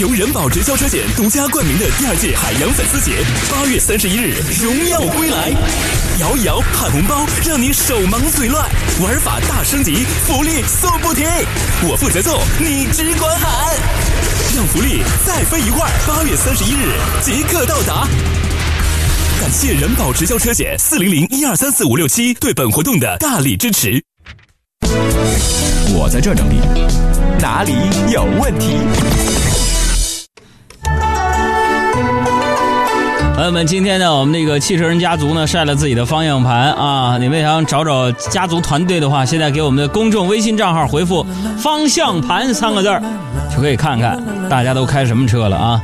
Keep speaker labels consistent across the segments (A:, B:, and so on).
A: 由人保直销车险独家冠名的第二届海洋粉丝节，八月三十一日荣耀归来，摇一摇喊红包，让你手忙嘴乱，玩法大升级，福利送不停，我负责送，你只管喊，让福利再飞一会儿，八月三十一日即刻到达。感谢人保直销车险四零零一二三四五六七对本活动的大力支持。
B: 我在这整理，哪里有问题？
C: 朋友们，今天呢，我们那个汽车人家族呢晒了自己的方向盘啊！你们想找找家族团队的话，现在给我们的公众微信账号回复“方向盘”三个字儿，就可以看看大家都开什么车了啊！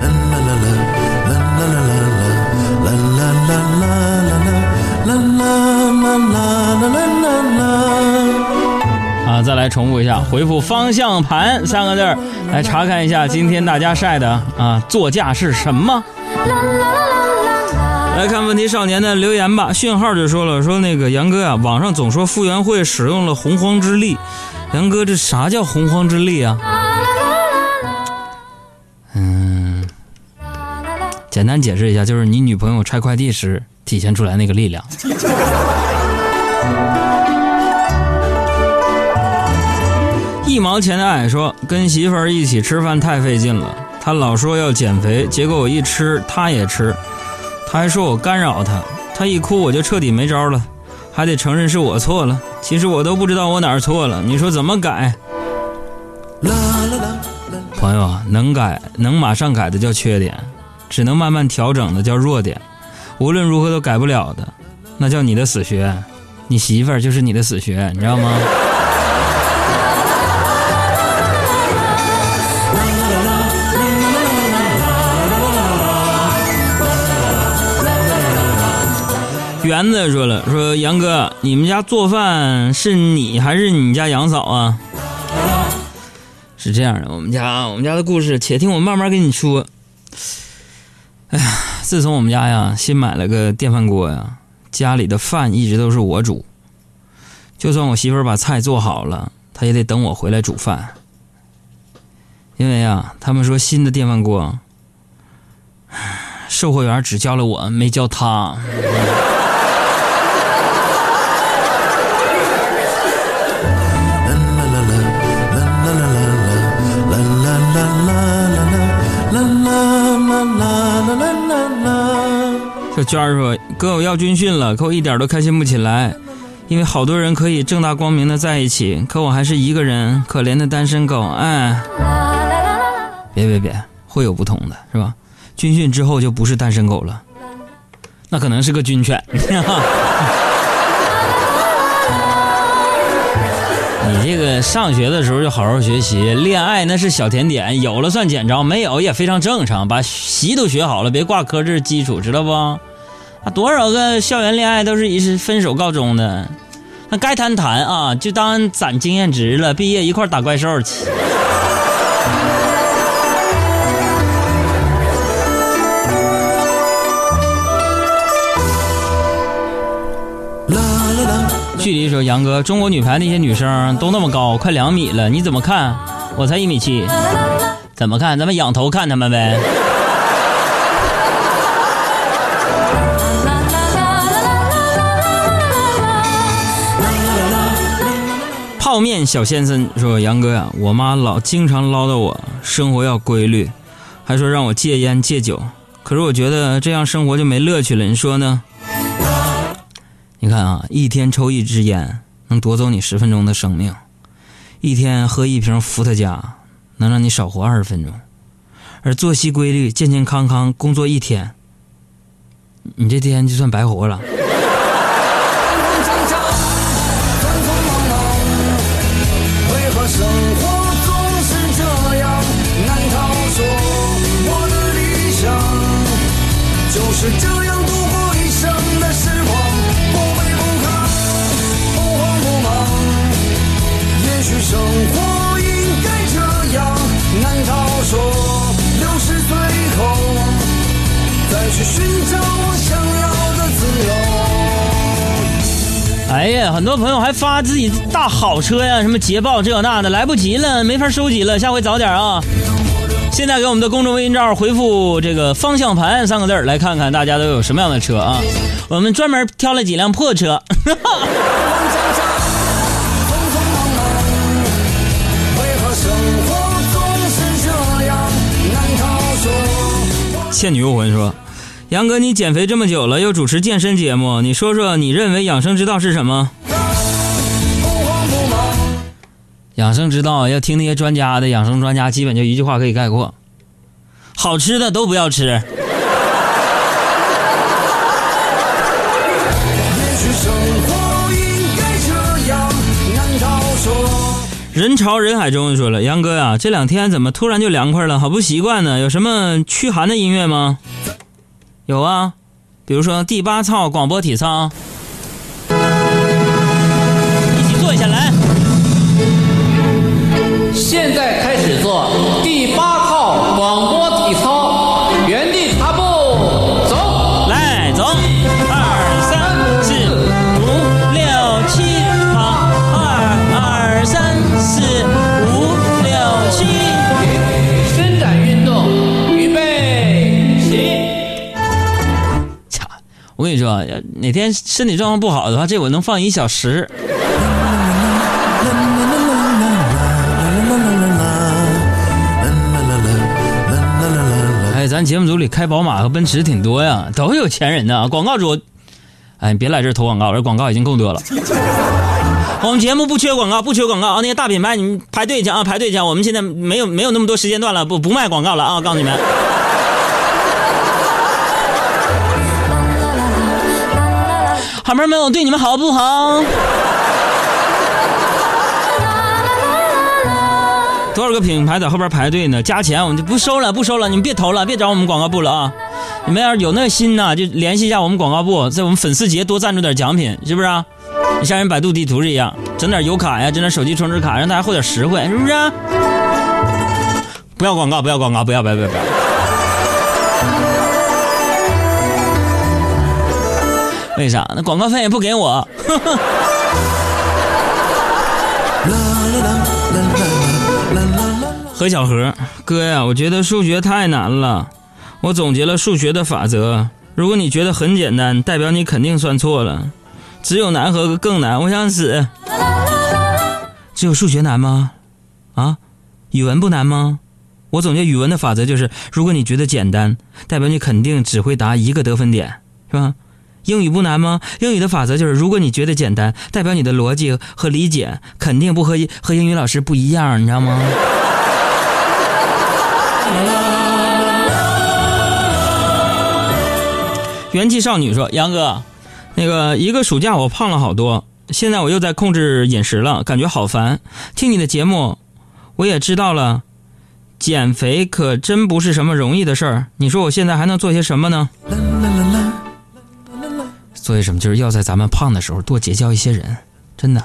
C: 啊，再来重复一下，回复“方向盘”三个字儿，来查看一下今天大家晒的啊座驾是什么。来看问题少年的留言吧。讯号就说了，说那个杨哥呀，网上总说傅园慧使用了洪荒之力，杨哥这啥叫洪荒之力啊？嗯，简单解释一下，就是你女朋友拆快递时体现出来那个力量。一毛钱的爱说，跟媳妇儿一起吃饭太费劲了，她老说要减肥，结果我一吃她也吃。他还说我干扰他，他一哭我就彻底没招了，还得承认是我错了。其实我都不知道我哪儿错了，你说怎么改？朋友啊，能改能马上改的叫缺点，只能慢慢调整的叫弱点。无论如何都改不了的，那叫你的死穴。你媳妇儿就是你的死穴，你知道吗？园子说了：“说杨哥，你们家做饭是你还是你家杨嫂啊？”是这样的，我们家我们家的故事，且听我慢慢跟你说。哎呀，自从我们家呀新买了个电饭锅呀，家里的饭一直都是我煮。就算我媳妇儿把菜做好了，她也得等我回来煮饭。因为啊，他们说新的电饭锅，售货员只教了我，没教他。小娟儿说：“哥，我要军训了，可我一点都开心不起来，因为好多人可以正大光明的在一起，可我还是一个人，可怜的单身狗。”哎，别别别，会有不同的，是吧？军训之后就不是单身狗了，那可能是个军犬。你这个上学的时候就好好学习，恋爱那是小甜点，有了算捡着，没有也非常正常。把习都学好了，别挂科，这是基础，知道不？啊，多少个校园恋爱都是以分手告终的，那该谈谈啊，就当攒经验值了，毕业一块打怪兽去。距离说杨哥，中国女排那些女生都那么高，快两米了，你怎么看？我才一米七，怎么看？咱们仰头看他们呗。泡面小先生说：“杨哥呀，我妈老经常唠叨我，生活要规律，还说让我戒烟戒酒。可是我觉得这样生活就没乐趣了，你说呢？”你看啊，一天抽一支烟能夺走你十分钟的生命，一天喝一瓶伏特加能让你少活二十分钟，而作息规律、健健康康工作一天，你这天就算白活了。是这样哎呀，很多朋友还发自己大好车呀，什么捷豹这那的，来不及了，没法收集了，下回早点啊。现在给我们的公众微信账回复这个“方向盘”三个字儿，来看看大家都有什么样的车啊？我们专门挑了几辆破车。倩女幽魂说：“杨哥，你减肥这么久了，又主持健身节目，你说说你认为养生之道是什么？”养生之道要听那些专家的，养生专家基本就一句话可以概括：好吃的都不要吃。人潮人海中说了，杨哥呀，这两天怎么突然就凉快了？好不习惯呢。有什么驱寒的音乐吗？有啊，比如说第八套广播体操，一起做一下来。
D: 现在开始做第八
C: 哪天身体状况不好的话，这我能放一小时。哎，咱节目组里开宝马和奔驰挺多呀，都有钱人呢。广告主，哎，你别来这投广告，这广告已经够多了。我们节目不缺广告，不缺广告啊！那些大品牌，你们排队去啊，排队去！我们现在没有没有那么多时间段了，不不卖广告了啊！告诉你们。好妹儿们，我对你们好不好？多少个品牌在后边排队呢？加钱，我们就不收了，不收了，你们别投了，别找我们广告部了啊！你们要是有那心呐，就联系一下我们广告部，在我们粉丝节多赞助点奖品，是不是啊？你像人百度地图是一样，整点油卡呀，整点手机充值卡，让大家获点实惠，是不是、啊？不要广告，不要广告，不要，不要，不要！不要为啥？那广告费也不给我。何小何，哥呀，我觉得数学太难了。我总结了数学的法则，如果你觉得很简单，代表你肯定算错了。只有难和更难，我想死。只有数学难吗？啊，语文不难吗？我总结语文的法则就是，如果你觉得简单，代表你肯定只会答一个得分点，是吧？英语不难吗？英语的法则就是，如果你觉得简单，代表你的逻辑和理解肯定不和和英语老师不一样，你知道吗？元气少女说：“杨哥，那个一个暑假我胖了好多，现在我又在控制饮食了，感觉好烦。听你的节目，我也知道了，减肥可真不是什么容易的事儿。你说我现在还能做些什么呢？做些什么？就是要在咱们胖的时候多结交一些人，真的，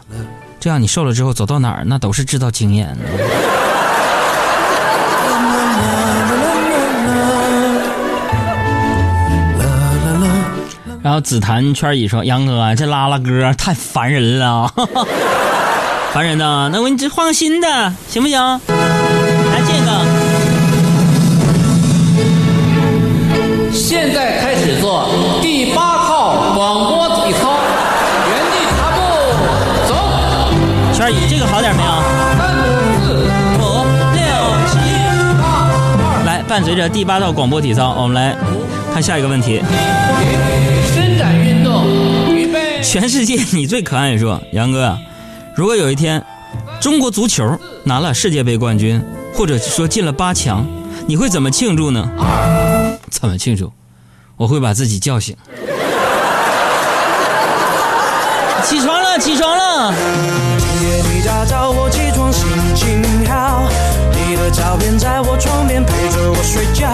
C: 这样你瘦了之后走到哪儿那都是制造经验。”然后紫檀圈乙说：“杨哥啊，这拉拉歌太烦人了，烦人呐！那我你这换个新的行不行？来这个。
D: 现在开始做第八套广播体操，原地踏步走。
C: 圈乙这个好点没有？
D: 三四
C: 五六七。
D: 八
C: 来，伴随着第八道广播体操，我们来看下一个问题。
D: 伸展运动，预备。
C: 全世界你最可爱，说杨哥，如果有一天中国足球拿了世界杯冠军，或者说进了八强，你会怎么庆祝呢？怎么庆祝？我会把自己叫醒。起床了，起床了！
E: 夜你家叫我起床，心情好。你的照片在我床边陪着我睡觉，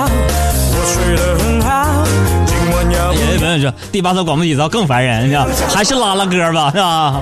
E: 我睡得很好。今晚要不
C: 哎，朋友说第八套广播体操更烦人，你知道还是拉拉歌吧，是吧？